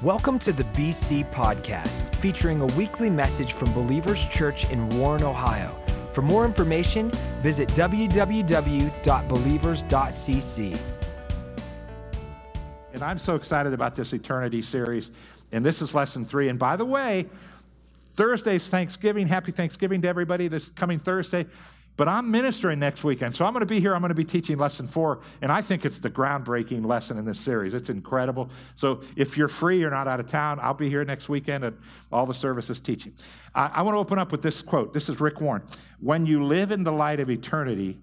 Welcome to the BC Podcast, featuring a weekly message from Believers Church in Warren, Ohio. For more information, visit www.believers.cc. And I'm so excited about this eternity series. And this is lesson three. And by the way, Thursday's Thanksgiving. Happy Thanksgiving to everybody this coming Thursday. But I'm ministering next weekend. So I'm going to be here. I'm going to be teaching lesson four. And I think it's the groundbreaking lesson in this series. It's incredible. So if you're free, you're not out of town, I'll be here next weekend at all the services teaching. I, I want to open up with this quote. This is Rick Warren. When you live in the light of eternity,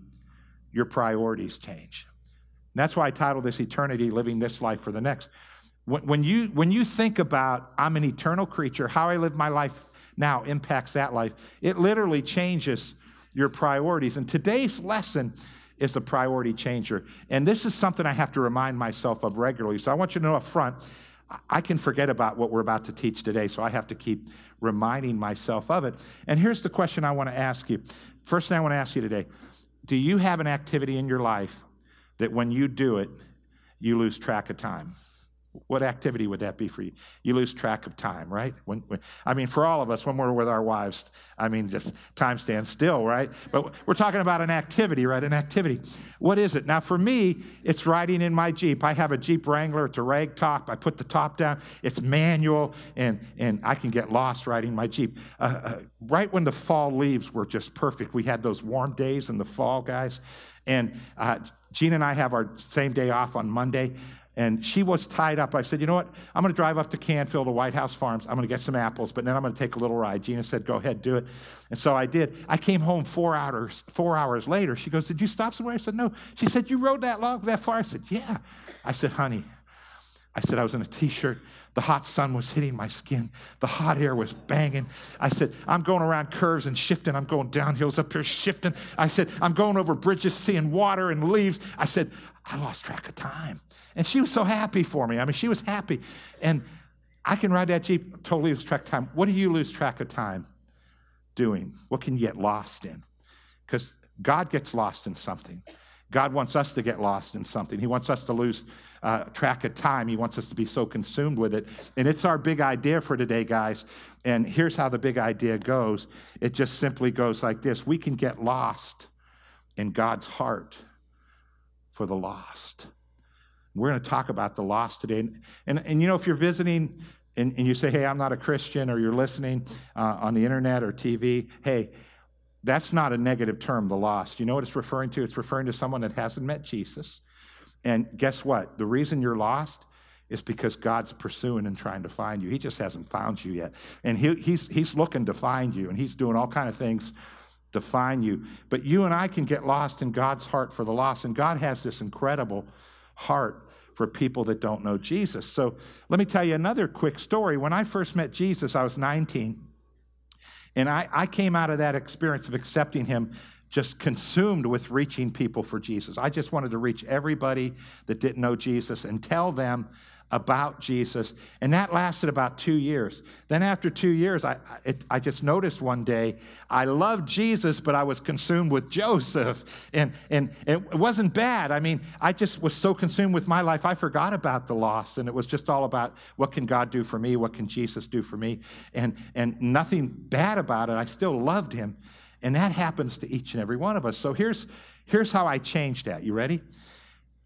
your priorities change. And that's why I titled this Eternity Living This Life for the Next. When, when, you, when you think about, I'm an eternal creature, how I live my life now impacts that life, it literally changes your priorities. And today's lesson is a priority changer. And this is something I have to remind myself of regularly. So I want you to know up front, I can forget about what we're about to teach today, so I have to keep reminding myself of it. And here's the question I want to ask you. First thing I want to ask you today Do you have an activity in your life that when you do it, you lose track of time? What activity would that be for you? You lose track of time, right? When, when, I mean, for all of us, when we're with our wives, I mean, just time stands still, right? But we're talking about an activity, right? An activity. What is it? Now, for me, it's riding in my Jeep. I have a Jeep Wrangler. It's a rag top. I put the top down. It's manual, and, and I can get lost riding my Jeep. Uh, uh, right when the fall leaves were just perfect. We had those warm days in the fall, guys. And uh, Gina and I have our same day off on Monday and she was tied up. I said, You know what? I'm going to drive up to Canfield to White House Farms. I'm going to get some apples, but then I'm going to take a little ride. Gina said, Go ahead, do it. And so I did. I came home four hours, four hours later. She goes, Did you stop somewhere? I said, No. She said, You rode that long, that far? I said, Yeah. I said, Honey, I said, I was in a t shirt. The hot sun was hitting my skin. The hot air was banging. I said, I'm going around curves and shifting. I'm going down hills up here shifting. I said, I'm going over bridges, seeing water and leaves. I said, I lost track of time. And she was so happy for me. I mean, she was happy. And I can ride that Jeep, totally lose track of time. What do you lose track of time doing? What can you get lost in? Because God gets lost in something. God wants us to get lost in something. He wants us to lose uh, track of time. He wants us to be so consumed with it. And it's our big idea for today, guys. And here's how the big idea goes it just simply goes like this We can get lost in God's heart for the lost. We're going to talk about the lost today. And, and, and you know, if you're visiting and, and, you say, hey, I'm not a Christian, or you're listening uh, on the internet or TV, hey, that's not a negative term, the lost. You know what it's referring to? It's referring to someone that hasn't met Jesus. And guess what? The reason you're lost is because God's pursuing and trying to find you. He just hasn't found you yet. And he, he's, he's looking to find you, and he's doing all kind of things to find you. But you and I can get lost in God's heart for the lost. And God has this incredible heart for people that don't know Jesus. So let me tell you another quick story. When I first met Jesus, I was 19. And I, I came out of that experience of accepting him just consumed with reaching people for Jesus. I just wanted to reach everybody that didn't know Jesus and tell them about Jesus. And that lasted about two years. Then, after two years, I, it, I just noticed one day I loved Jesus, but I was consumed with Joseph. And, and, it wasn't bad. I mean, I just was so consumed with my life, I forgot about the lost. And it was just all about what can God do for me? What can Jesus do for me? And, and nothing bad about it. I still loved him. And that happens to each and every one of us. So here's, here's how I changed that. You ready?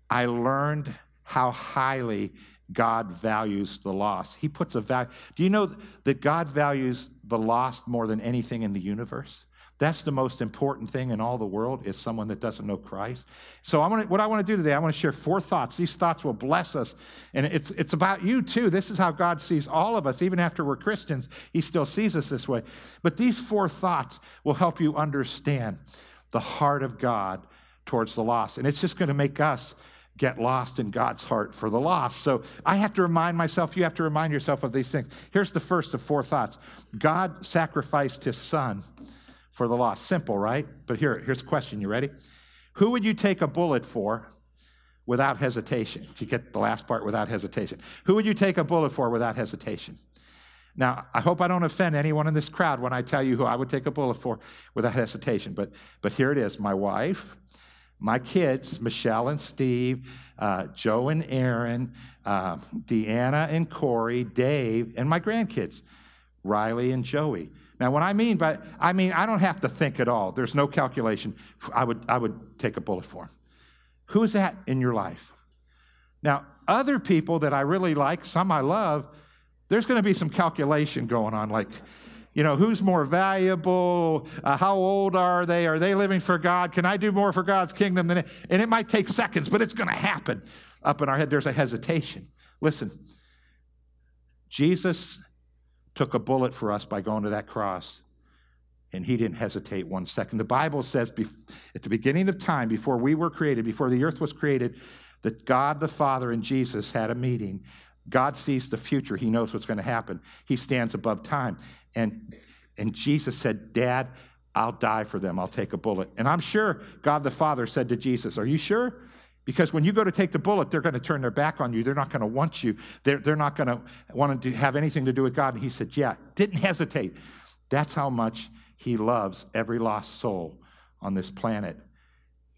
I learned how highly God values the lost. He puts a value. Do you know that God values the lost more than anything in the universe? That's the most important thing in all the world is someone that doesn't know Christ. So I want to, what I want to do today, I want to share four thoughts. These thoughts will bless us. And it's, it's about you too. This is how God sees all of us. Even after we're Christians, he still sees us this way. But these four thoughts will help you understand the heart of God towards the lost. And it's just going to make us get lost in God's heart for the lost. So I have to remind myself, you have to remind yourself of these things. Here's the first of four thoughts God sacrificed his son for the lost. Simple, right? But here, here's a question. You ready? Who would you take a bullet for without hesitation? You get the last part without hesitation. Who would you take a bullet for without hesitation? Now, I hope I don't offend anyone in this crowd when I tell you who I would take a bullet for without hesitation, but, but here it is my wife, my kids, Michelle and Steve, uh, Joe and Aaron, uh, Deanna and Corey, Dave, and my grandkids, Riley and Joey. Now, what I mean by, I mean, I don't have to think at all. There's no calculation. I would, I would take a bullet for them. Who's that in your life? Now, other people that I really like, some I love, there's going to be some calculation going on, like, you know, who's more valuable? Uh, how old are they? Are they living for God? Can I do more for God's kingdom than it? And it might take seconds, but it's going to happen. Up in our head, there's a hesitation. Listen, Jesus took a bullet for us by going to that cross, and he didn't hesitate one second. The Bible says at the beginning of time, before we were created, before the earth was created, that God the Father and Jesus had a meeting. God sees the future. He knows what's going to happen. He stands above time. And, and Jesus said, Dad, I'll die for them. I'll take a bullet. And I'm sure God the Father said to Jesus, Are you sure? Because when you go to take the bullet, they're going to turn their back on you. They're not going to want you. They're, they're not going to want to have anything to do with God. And he said, Yeah, didn't hesitate. That's how much he loves every lost soul on this planet.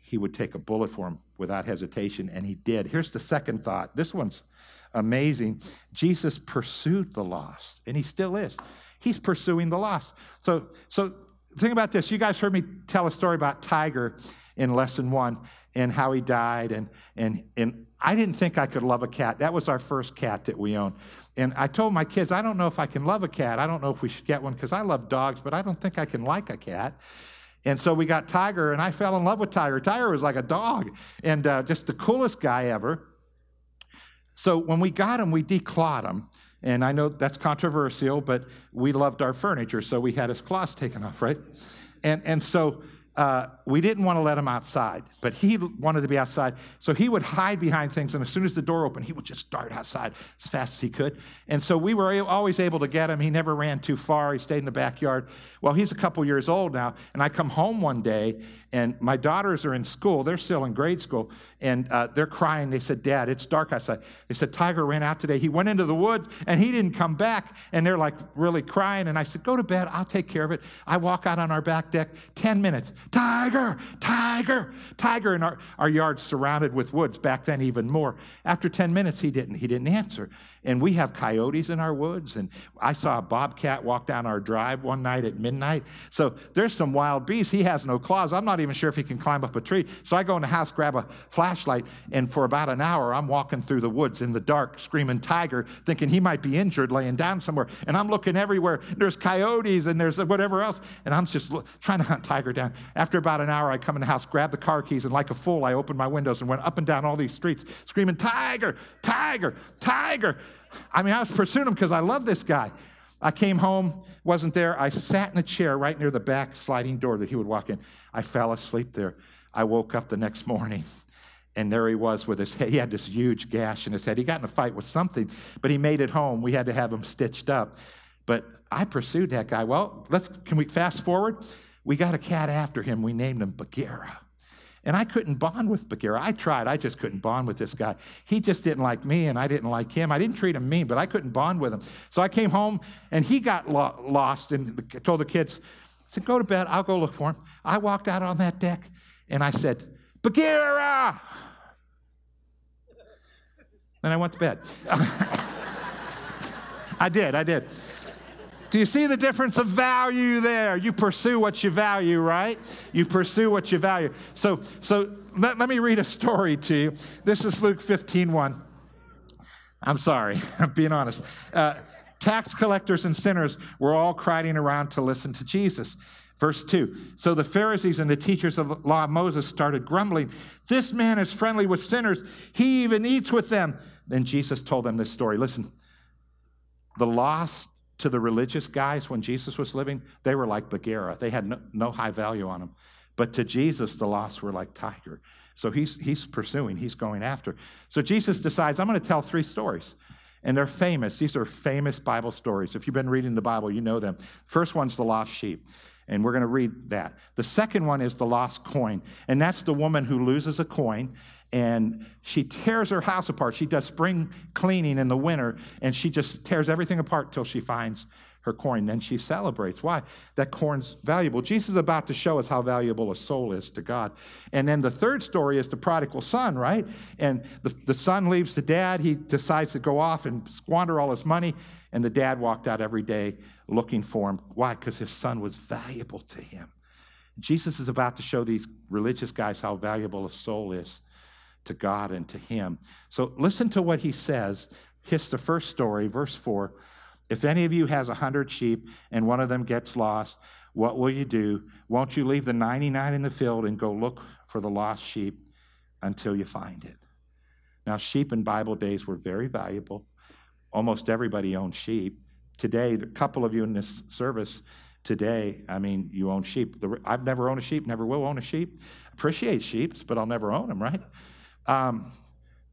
He would take a bullet for him without hesitation, and he did. Here's the second thought. This one's amazing. Jesus pursued the lost, and he still is. He's pursuing the lost. So, so think about this. You guys heard me tell a story about Tiger in lesson one and how he died. And, and, and I didn't think I could love a cat. That was our first cat that we owned. And I told my kids, I don't know if I can love a cat. I don't know if we should get one because I love dogs, but I don't think I can like a cat. And so we got Tiger, and I fell in love with Tiger. Tiger was like a dog and uh, just the coolest guy ever. So when we got him, we declawed him. And I know that's controversial, but we loved our furniture, so we had his claws taken off, right? And, and so uh, we didn't want to let him outside, but he wanted to be outside. So he would hide behind things, and as soon as the door opened, he would just dart outside as fast as he could. And so we were always able to get him. He never ran too far. He stayed in the backyard. Well, he's a couple years old now, and I come home one day, and my daughters are in school. They're still in grade school, and uh, they're crying. They said, Dad, it's dark outside. They said, Tiger ran out today. He went into the woods, and he didn't come back. And they're like really crying. And I said, Go to bed. I'll take care of it. I walk out on our back deck, 10 minutes. Tiger, tiger, tiger. And our, our yard's surrounded with woods, back then even more. After 10 minutes, he didn't. He didn't answer. And we have coyotes in our woods. And I saw a bobcat walk down our drive one night at midnight. So there's some wild beasts. He has no claws. I'm not even sure if he can climb up a tree. So I go in the house, grab a flashlight, and for about an hour, I'm walking through the woods in the dark, screaming tiger, thinking he might be injured, laying down somewhere. And I'm looking everywhere. There's coyotes and there's whatever else. And I'm just trying to hunt tiger down. After about an hour, I come in the house, grab the car keys, and like a fool, I opened my windows and went up and down all these streets, screaming, Tiger, Tiger, Tiger. I mean, I was pursuing him because I love this guy. I came home, wasn't there. I sat in a chair right near the back sliding door that he would walk in. I fell asleep there. I woke up the next morning, and there he was with his head. He had this huge gash in his head. He got in a fight with something, but he made it home. We had to have him stitched up. But I pursued that guy. Well, let's can we fast forward? We got a cat after him. We named him Bagheera. And I couldn't bond with Bagheera. I tried, I just couldn't bond with this guy. He just didn't like me, and I didn't like him. I didn't treat him mean, but I couldn't bond with him. So I came home, and he got lo- lost and told the kids, I said, Go to bed, I'll go look for him. I walked out on that deck, and I said, Bagheera! Then I went to bed. I did, I did. Do you see the difference of value there? You pursue what you value, right? You pursue what you value. So, so let, let me read a story to you. This is Luke 15 1. I'm sorry, I'm being honest. Uh, tax collectors and sinners were all crowding around to listen to Jesus. Verse 2 So the Pharisees and the teachers of the law of Moses started grumbling. This man is friendly with sinners, he even eats with them. Then Jesus told them this story. Listen, the lost to the religious guys when Jesus was living, they were like Bagheera. They had no, no high value on them. But to Jesus, the lost were like tiger. So he's, he's pursuing, he's going after. So Jesus decides, I'm going to tell three stories. And they're famous. These are famous Bible stories. If you've been reading the Bible, you know them. First one's the lost sheep. And we're going to read that. The second one is the lost coin. And that's the woman who loses a coin and she tears her house apart. She does spring cleaning in the winter, and she just tears everything apart till she finds her corn. Then she celebrates. Why? That corn's valuable. Jesus is about to show us how valuable a soul is to God. And then the third story is the prodigal son, right? And the, the son leaves the dad. He decides to go off and squander all his money. And the dad walked out every day looking for him. Why? Because his son was valuable to him. Jesus is about to show these religious guys how valuable a soul is to God and to him. So listen to what he says. Here's the first story, verse 4. If any of you has a hundred sheep and one of them gets lost, what will you do? Won't you leave the 99 in the field and go look for the lost sheep until you find it? Now, sheep in Bible days were very valuable. Almost everybody owned sheep. Today, a couple of you in this service today, I mean, you own sheep. I've never owned a sheep, never will own a sheep. Appreciate sheep, but I'll never own them, right? Um,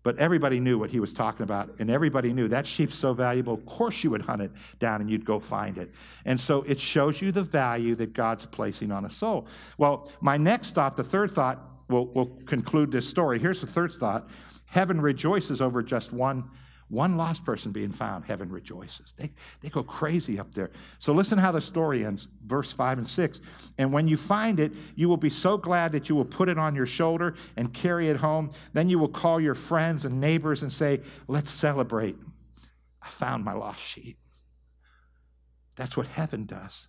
but everybody knew what he was talking about, and everybody knew that sheep's so valuable, of course you would hunt it down and you'd go find it. And so it shows you the value that God's placing on a soul. Well, my next thought, the third thought, will will conclude this story. Here's the third thought heaven rejoices over just one one lost person being found, heaven rejoices. They, they go crazy up there. So listen how the story ends, verse 5 and 6. And when you find it, you will be so glad that you will put it on your shoulder and carry it home. Then you will call your friends and neighbors and say, Let's celebrate. I found my lost sheep. That's what heaven does.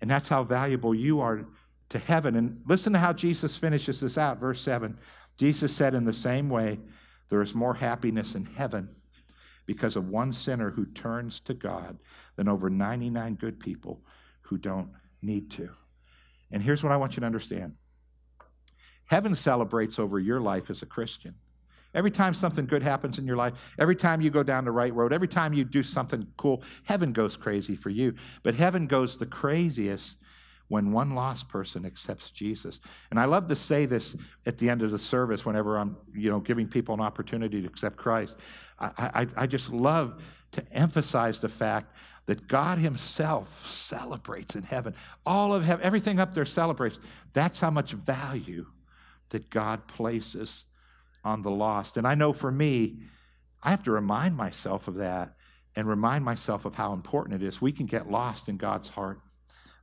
And that's how valuable you are to heaven. And listen to how Jesus finishes this out, verse 7. Jesus said, In the same way, there is more happiness in heaven because of one sinner who turns to God than over 99 good people who don't need to. And here's what I want you to understand Heaven celebrates over your life as a Christian. Every time something good happens in your life, every time you go down the right road, every time you do something cool, heaven goes crazy for you. But heaven goes the craziest when one lost person accepts Jesus. And I love to say this at the end of the service whenever I'm, you know, giving people an opportunity to accept Christ. I, I, I just love to emphasize the fact that God Himself celebrates in heaven. All of heaven, everything up there celebrates. That's how much value that God places on the lost. And I know for me, I have to remind myself of that and remind myself of how important it is. We can get lost in God's heart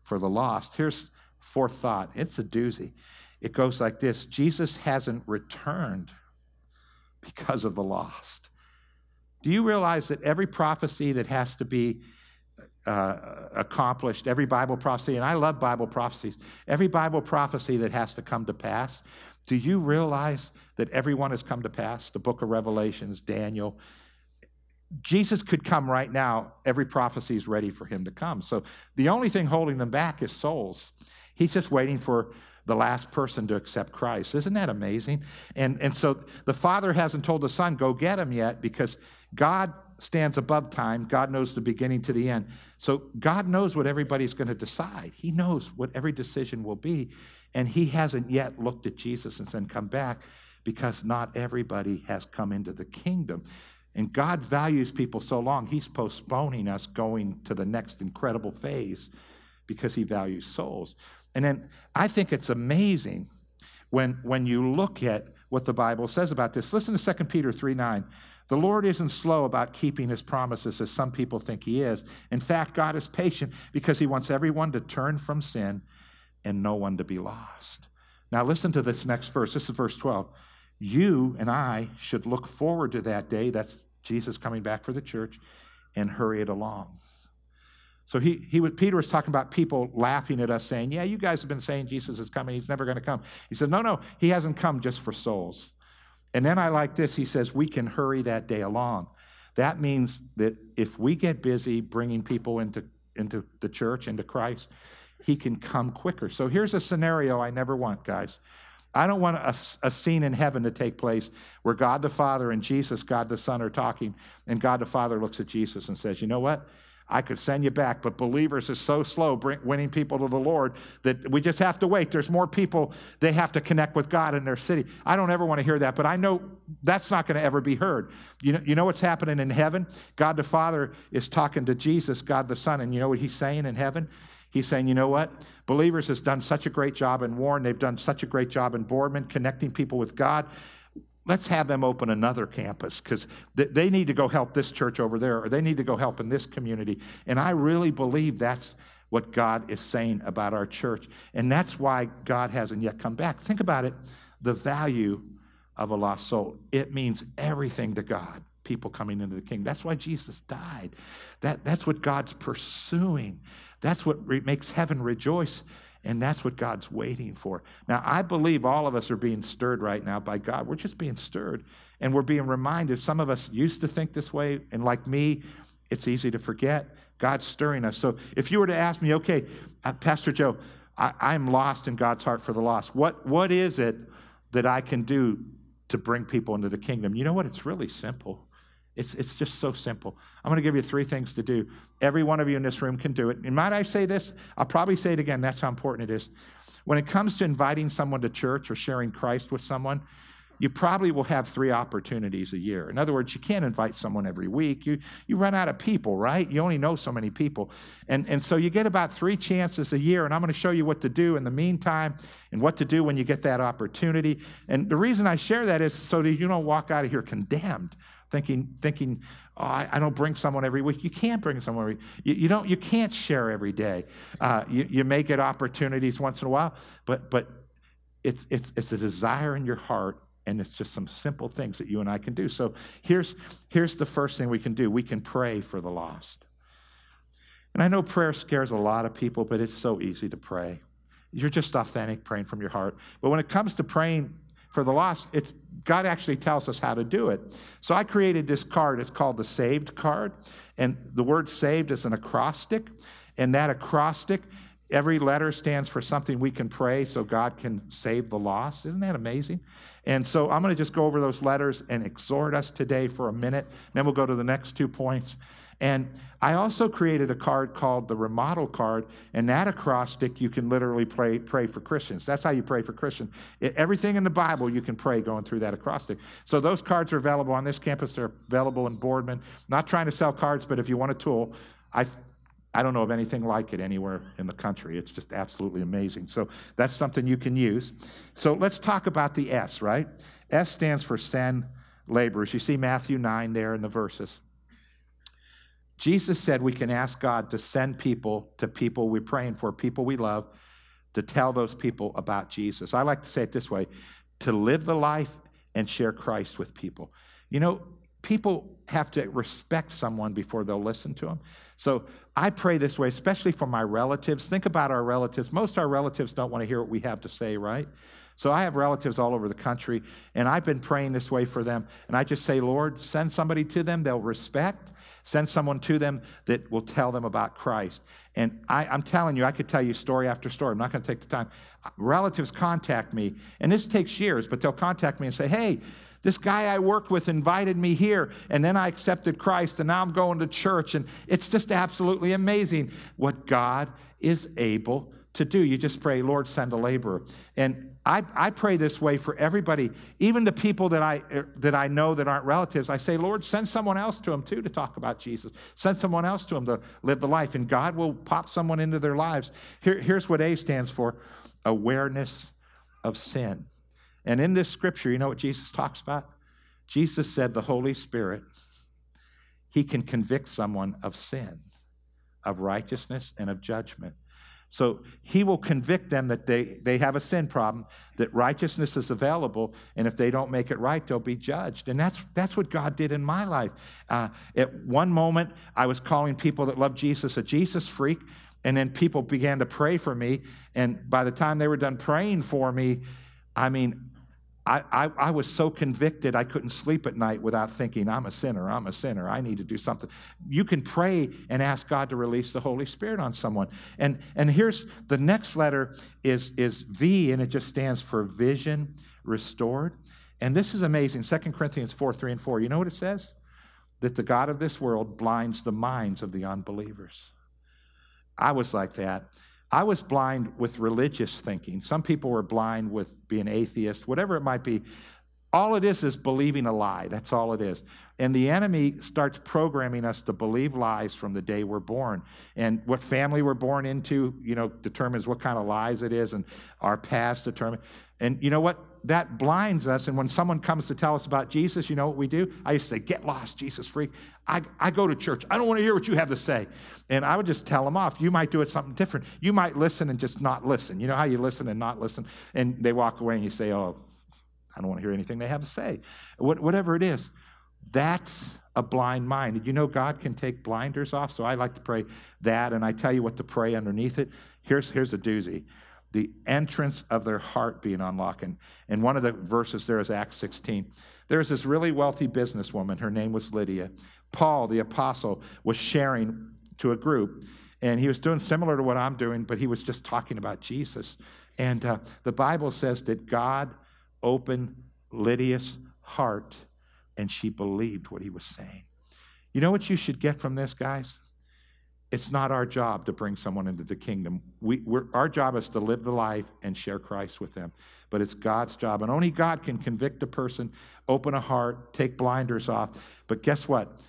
for the lost. Here's fourth thought it's a doozy. It goes like this Jesus hasn't returned because of the lost. Do you realize that every prophecy that has to be uh, accomplished, every Bible prophecy, and I love Bible prophecies, every Bible prophecy that has to come to pass, do you realize that everyone has come to pass? The book of Revelations, Daniel, Jesus could come right now. Every prophecy is ready for him to come. So the only thing holding them back is souls. He's just waiting for the last person to accept Christ. Isn't that amazing? And, and so the Father hasn't told the Son, go get him yet, because God stands above time. God knows the beginning to the end. So God knows what everybody's going to decide. He knows what every decision will be. And He hasn't yet looked at Jesus and said, come back, because not everybody has come into the kingdom. And God values people so long, He's postponing us going to the next incredible phase because He values souls. And then I think it's amazing when, when you look at what the Bible says about this. Listen to 2 Peter 3 9. The Lord isn't slow about keeping his promises as some people think he is. In fact, God is patient because he wants everyone to turn from sin and no one to be lost. Now, listen to this next verse. This is verse 12 you and I should look forward to that day. That's Jesus coming back for the church and hurry it along. So he, he Peter was talking about people laughing at us, saying, Yeah, you guys have been saying Jesus is coming. He's never going to come. He said, No, no, he hasn't come just for souls. And then I like this. He says, We can hurry that day along. That means that if we get busy bringing people into, into the church, into Christ, he can come quicker. So here's a scenario I never want, guys. I don't want a, a, scene in heaven to take place where God the Father and Jesus, God the Son, are talking, and God the Father looks at Jesus and says, You know what? I could send you back, but believers is so slow bring, winning people to the Lord that we just have to wait. There's more people they have to connect with God in their city. I don't ever want to hear that, but I know that's not going to ever be heard. You know, you know what's happening in heaven? God the Father is talking to Jesus, God the Son, and you know what he's saying in heaven? He's saying, you know what? Believers has done such a great job in Warren. They've done such a great job in Boardman, connecting people with God. let's have them open another campus because th- they need to go help this church over there or they need to go help in this community. And I really believe that's what God is saying about our church. And that's why God hasn't yet come back. Think about it the value of a lost soul. It means everything to God, people coming into the kingdom. That's why Jesus died. That, that's what God's pursuing. That's what re- makes heaven rejoice. And that's what God's waiting for. Now, I believe all of us are being stirred right now by God. We're just being stirred. And we're being reminded. Some of us used to think this way. And like me, it's easy to forget. God's stirring us. So if you were to ask me, okay, uh, Pastor Joe, I, am lost in God's heart for the lost. What, what is it that I can do to bring people into the kingdom? You know what? It's really simple. It's, it's just so simple. I'm going to give you three things to do. Every one of you in this room can do it. And might I say this? I'll probably say it again. That's how important it is. When it comes to inviting someone to church or sharing Christ with someone, you probably will have three opportunities a year. In other words, you can't invite someone every week. You, you run out of people, right? You only know so many people. And, and so you get about three chances a year, and I'm going to show you what to do in the meantime and what to do when you get that opportunity. And the reason I share that is so that you don't walk out of here condemned thinking, thinking oh, I, I, don't bring someone every week. You can't bring someone every you, you don't you can't share every day. Uh, you, you may get opportunities once in a while, but but it's it's it's a desire in your heart and it's just some simple things that you and I can do. So here's here's the first thing we can do. We can pray for the lost. And I know prayer scares a lot of people, but it's so easy to pray. You're just authentic praying from your heart. But when it comes to praying for the lost, it's, God actually tells us how to do it. So I created this card. It's called the Saved card. And the word saved is an acrostic. And that acrostic, every letter stands for something we can pray so God can save the lost. Isn't that amazing? And so I'm going to just go over those letters and exhort us today for a minute. Then we'll go to the next two points. And I also created a card called the Remodel card, and that acrostic you can literally pray, pray for Christians. That's how you pray for Christians. Everything in the Bible you can pray going through that acrostic. So those cards are available on this campus. They're available in Boardman. not trying to sell cards, but if you want a tool, I I don't know of anything like it anywhere in the country. It's just absolutely amazing. So that's something you can use. So let's talk about the S, right? S stands for send laborers. You see Matthew 9 there in the verses. Jesus said we can ask God to send people to people we're praying for, people we love, to tell those people about Jesus. I like to say it this way to live the life and share Christ with people. You know, people have to respect someone before they'll listen to them. So I pray this way, especially for my relatives. Think about our relatives. Most our relatives don't want to hear what we have to say, right? So I have relatives all over the country, and I've been praying this way for them. And I just say, Lord, send somebody to them they'll respect. Send someone to them that will tell them about Christ. And I, am telling you, I could tell you story after story. I'm not going to take the time. Relatives contact me, and this takes years, but they'll contact me and say, hey, this guy I worked with invited me here, and then I accepted Christ, and now I'm going to church. And it's just absolutely amazing what God is able to do. You just pray, Lord, send a laborer. And I, I pray this way for everybody, even the people that I, er, that I know that aren't relatives. I say, Lord, send someone else to them too to talk about Jesus. Send someone else to them to live the life, and God will pop someone into their lives. Here, here's what A stands for awareness of sin. And in this scripture, you know what Jesus talks about? Jesus said the Holy Spirit, He can convict someone of sin, of righteousness, and of judgment. So he will convict them that they, they have a sin problem, that righteousness is available, and if they don't make it right, they'll be judged. And that's, that's what God did in my life. Uh, at one moment, I was calling people that love Jesus a Jesus freak, and then people began to pray for me. And by the time they were done praying for me, I mean, I, I, I, was so convicted I couldn't sleep at night without thinking, I'm a sinner, I'm a sinner, I need to do something. You can pray and ask God to release the Holy Spirit on someone. And, and here's the next letter is, is V, and it just stands for vision restored. And this is amazing. 2 Corinthians 4 3 and 4. You know what it says? That the God of this world blinds the minds of the unbelievers. I was like that. I was blind with religious thinking. Some people were blind with being atheist, whatever it might be. All it is is believing a lie. That's all it is. And the enemy starts programming us to believe lies from the day we're born. And what family we're born into, you know, determines what kind of lies it is, and our past determines. And you know what? That blinds us. And when someone comes to tell us about Jesus, you know what we do? I used to say, Get lost, Jesus freak. I, I go to church. I don't want to hear what you have to say. And I would just tell them off. You might do it something different. You might listen and just not listen. You know how you listen and not listen? And they walk away and you say, Oh, I don't want to hear anything they have to say. What, whatever it is, that's a blind mind. You know God can take blinders off? So I like to pray that, and I tell you what to pray underneath it. Here's, here's a doozy the entrance of their heart being unlocked. And, and one of the verses there is Acts 16. There's this really wealthy businesswoman. Her name was Lydia. Paul, the apostle, was sharing to a group, and he was doing similar to what I'm doing, but he was just talking about Jesus. And uh, the Bible says that God opened Lydia's heart, and she believed what he was saying. You know what you should get from this, guys? It's not our job to bring someone into the kingdom. We, our job is to live the life and share Christ with them. But it's God's job. And only God can convict a person, open a heart, take blinders off. But guess what?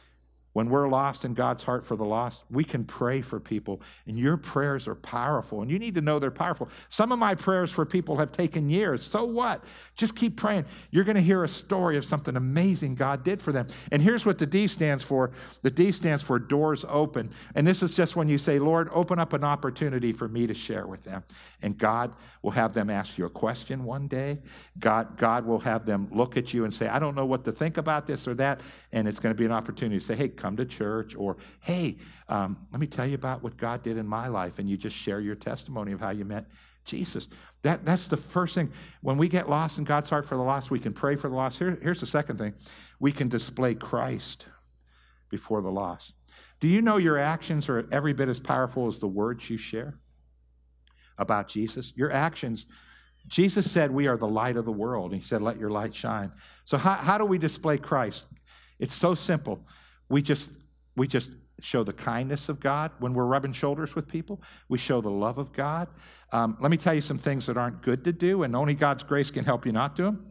When we're lost in God's heart for the lost, we can pray for people, and your prayers are powerful, and you need to know they're powerful. Some of my prayers for people have taken years. So what? Just keep praying. You're going to hear a story of something amazing God did for them. And here's what the D stands for the D stands for doors open. And this is just when you say, Lord, open up an opportunity for me to share with them. And God will have them ask you a question one day. God, God will have them look at you and say, I don't know what to think about this or that. And it's going to be an opportunity to say, hey, come to church, or hey, um, let me tell you about what God did in my life, and you just share your testimony of how you met Jesus. That, that's the first thing. When we get lost in God's heart for the lost, we can pray for the lost. Here, here's the second thing we can display Christ before the lost. Do you know your actions are every bit as powerful as the words you share about Jesus? Your actions. Jesus said, We are the light of the world. He said, Let your light shine. So, how, how do we display Christ? It's so simple. We just, we just show the kindness of God when we're rubbing shoulders with people. We show the love of God. Um, let me tell you some things that aren't good to do, and only God's grace can help you not do them.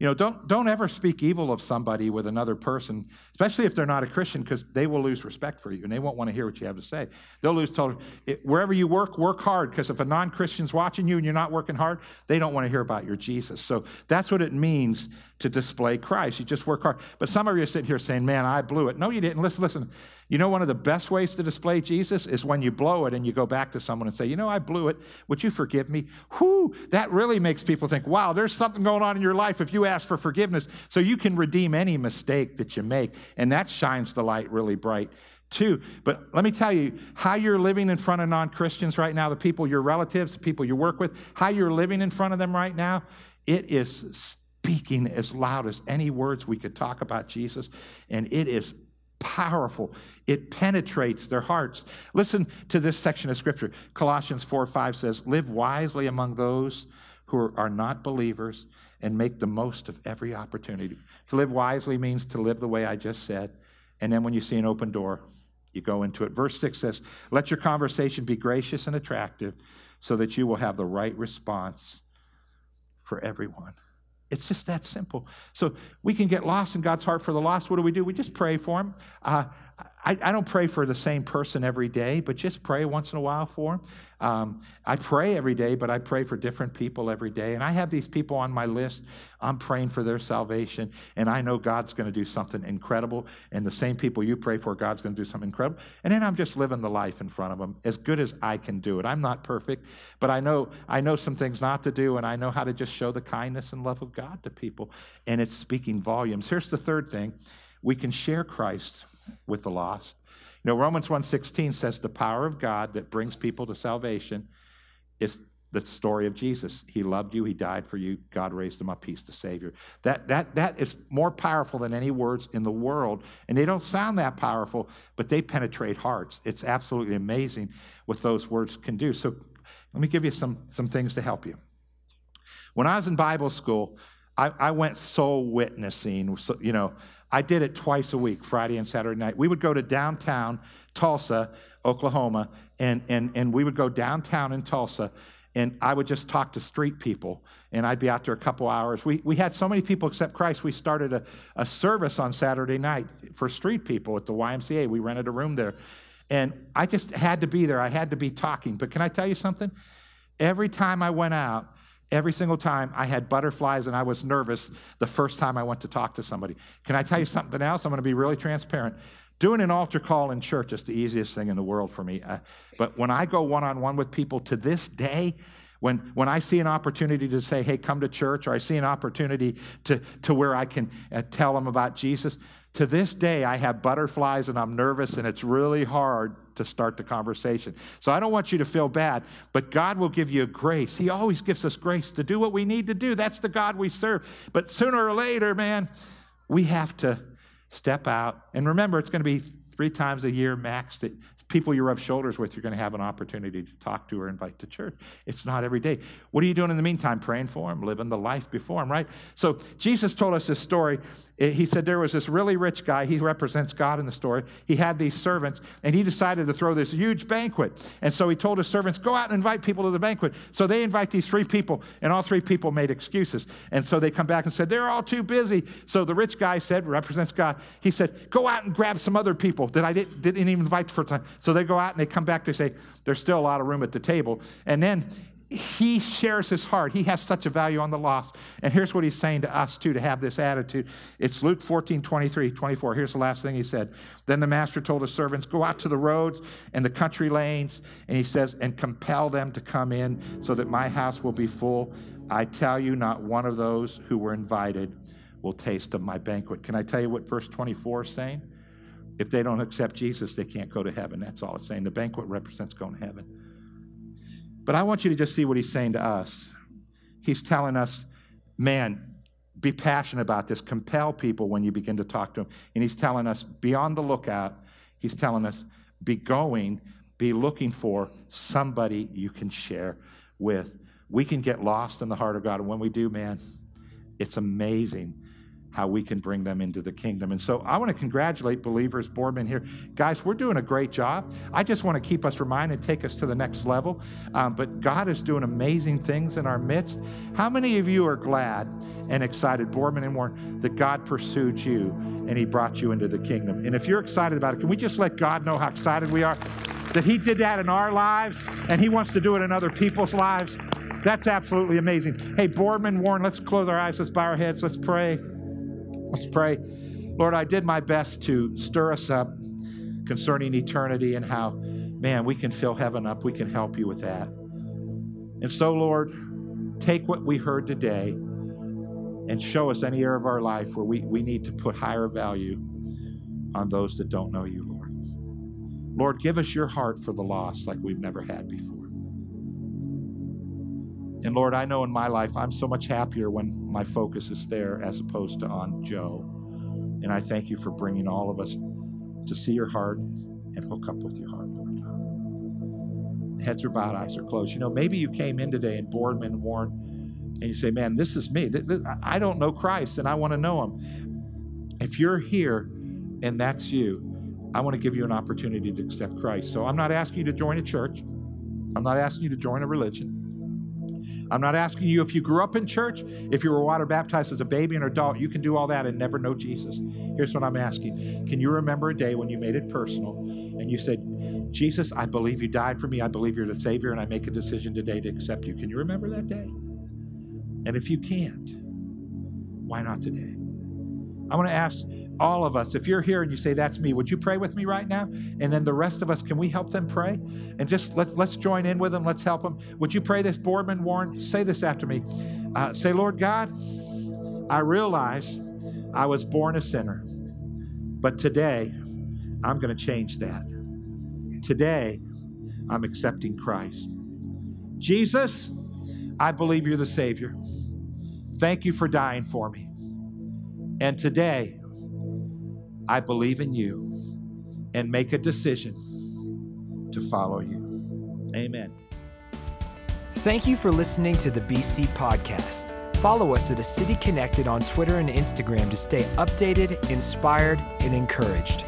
You know, don't, don't ever speak evil of somebody with another person, especially if they're not a Christian, because they will lose respect for you and they won't want to hear what you have to say. They'll lose total. It, wherever you work, work hard, because if a non Christian's watching you and you're not working hard, they don't want to hear about your Jesus. So that's what it means to display Christ. You just work hard. But some of you are sitting here saying, man, I blew it. No, you didn't. Listen, listen. You know, one of the best ways to display Jesus is when you blow it and you go back to someone and say, you know, I blew it. Would you forgive me? Whoo, that really makes people think, wow, there's something going on in your life if you ask for forgiveness. So you can redeem any mistake that you make. And that shines the light really bright too. But let me tell you, how you're living in front of non Christians right now, the people, your relatives, the people you work with, how you're living in front of them right now, it is speaking as loud as any words we could talk about Jesus, and it is powerful. It penetrates their hearts. Listen to this section of scripture. Colossians 4 5 says, Live wisely among those who are not believers and make the most of every opportunity. To live wisely means to live the way I just said. And then when you see an open door, you go into it. Verse 6 says, Let your conversation be gracious and attractive so that you will have the right response for everyone. It's just that simple. So we can get lost in God's heart for the lost. What do we do? We just pray for them. Uh, I, I, don't pray for the same person every day, but just pray once in a while for them. Um, I pray every day, but I pray for different people every day. And I have these people on my list. I'm praying for their salvation, and I know God's going to do something incredible. And the same people you pray for, God's going to do something incredible. And then I'm just living the life in front of them as good as I can do it. I'm not perfect, but I know I know some things not to do, and I know how to just show the kindness and love of God to people. And it's speaking volumes. Here's the third thing: we can share Christ with the lost. You know, Romans 1:16 says the power of God that brings people to salvation is the story of Jesus. He loved you, he died for you, God raised him up, he's the Savior. That, that, that is more powerful than any words in the world. And they don't sound that powerful, but they penetrate hearts. It's absolutely amazing what those words can do. So let me give you some, some things to help you. When I was in Bible school, I, I went soul witnessing. So, you know, I did it twice a week, Friday and Saturday night. We would go to downtown Tulsa, Oklahoma, and, and, and we would go downtown in Tulsa, and I would just talk to street people, and I'd be out there a couple hours. We, we had so many people accept Christ, we started a, a service on Saturday night for street people at the YMCA. We rented a room there. And I just had to be there. I had to be talking. But can I tell you something? Every time I went out, Every single time I had butterflies and I was nervous the first time I went to talk to somebody. Can I tell you something else? I'm going to be really transparent. Doing an altar call in church is the easiest thing in the world for me. Uh, but when I go one on one with people to this day, when, when I see an opportunity to say, hey, come to church, or I see an opportunity to, to where I can uh, tell them about Jesus, to this day, I have butterflies and I'm nervous, and it's really hard to start the conversation. So I don't want you to feel bad, but God will give you grace. He always gives us grace to do what we need to do. That's the God we serve. But sooner or later, man, we have to step out. And remember, it's going to be three times a year max that people you rub shoulders with, you're going to have an opportunity to talk to or invite to church. It's not every day. What are you doing in the meantime? Praying for them, living the life before them, right? So Jesus told us this story. He said there was this really rich guy. He represents God in the story. He had these servants, and he decided to throw this huge banquet. And so he told his servants, Go out and invite people to the banquet. So they invite these three people, and all three people made excuses. And so they come back and said, They're all too busy. So the rich guy said, represents God, he said, Go out and grab some other people that I didn't, didn't even invite for time. So they go out and they come back to say, there's still a lot of room at the table. And then he shares his heart. He has such a value on the lost. And here's what he's saying to us, too, to have this attitude. It's Luke 14, 23, 24. Here's the last thing he said. Then the master told his servants, Go out to the roads and the country lanes. And he says, And compel them to come in so that my house will be full. I tell you, not one of those who were invited will taste of my banquet. Can I tell you what verse 24 is saying? If they don't accept Jesus, they can't go to heaven. That's all it's saying. The banquet represents going to heaven. But I want you to just see what he's saying to us. He's telling us, man, be passionate about this. Compel people when you begin to talk to them. And he's telling us, be on the lookout. He's telling us, be going, be looking for somebody you can share with. We can get lost in the heart of God. And when we do, man, it's amazing how we can bring them into the kingdom. And so I want to congratulate believers, Boardman here. Guys, we're doing a great job. I just want to keep us reminded, take us to the next level. Um, but God is doing amazing things in our midst. How many of you are glad and excited, Boardman and Warren, that God pursued you and He brought you into the kingdom? And if you're excited about it, can we just let God know how excited we are that He did that in our lives and He wants to do it in other people's lives? That's absolutely amazing. Hey, Boardman, Warren, let's close our eyes, let's bow our heads, let's pray. Let's pray. Lord, I did my best to stir us up concerning eternity and how, man, we can fill heaven up. We can help you with that. And so, Lord, take what we heard today and show us any area of our life where we, we need to put higher value on those that don't know you, Lord. Lord, give us your heart for the lost like we've never had before. And Lord, I know in my life I'm so much happier when my focus is there as opposed to on Joe. And I thank you for bringing all of us to see your heart and hook up with your heart, Lord God. Heads are bowed, eyes are closed. You know, maybe you came in today and Boardman Warren, and you say, Man, this is me. I don't know Christ and I want to know him. If you're here and that's you, I want to give you an opportunity to accept Christ. So I'm not asking you to join a church. I'm not asking you to join a religion. I'm not asking you if you grew up in church, if you were water baptized as a baby and adult, you can do all that and never know Jesus. Here's what I'm asking Can you remember a day when you made it personal and you said, Jesus, I believe you died for me. I believe you're the Savior, and I make a decision today to accept you? Can you remember that day? And if you can't, why not today? I want to ask all of us, if you're here and you say, That's me, would you pray with me right now? And then the rest of us, can we help them pray? And just let's, let's join in with them. Let's help them. Would you pray this, Boardman Warren? Say this after me. Uh, say, Lord God, I realize I was born a sinner, but today I'm going to change that. Today I'm accepting Christ. Jesus, I believe you're the Savior. Thank you for dying for me. And today, I believe in you and make a decision to follow you. Amen. Thank you for listening to the BC Podcast. Follow us at A City Connected on Twitter and Instagram to stay updated, inspired, and encouraged.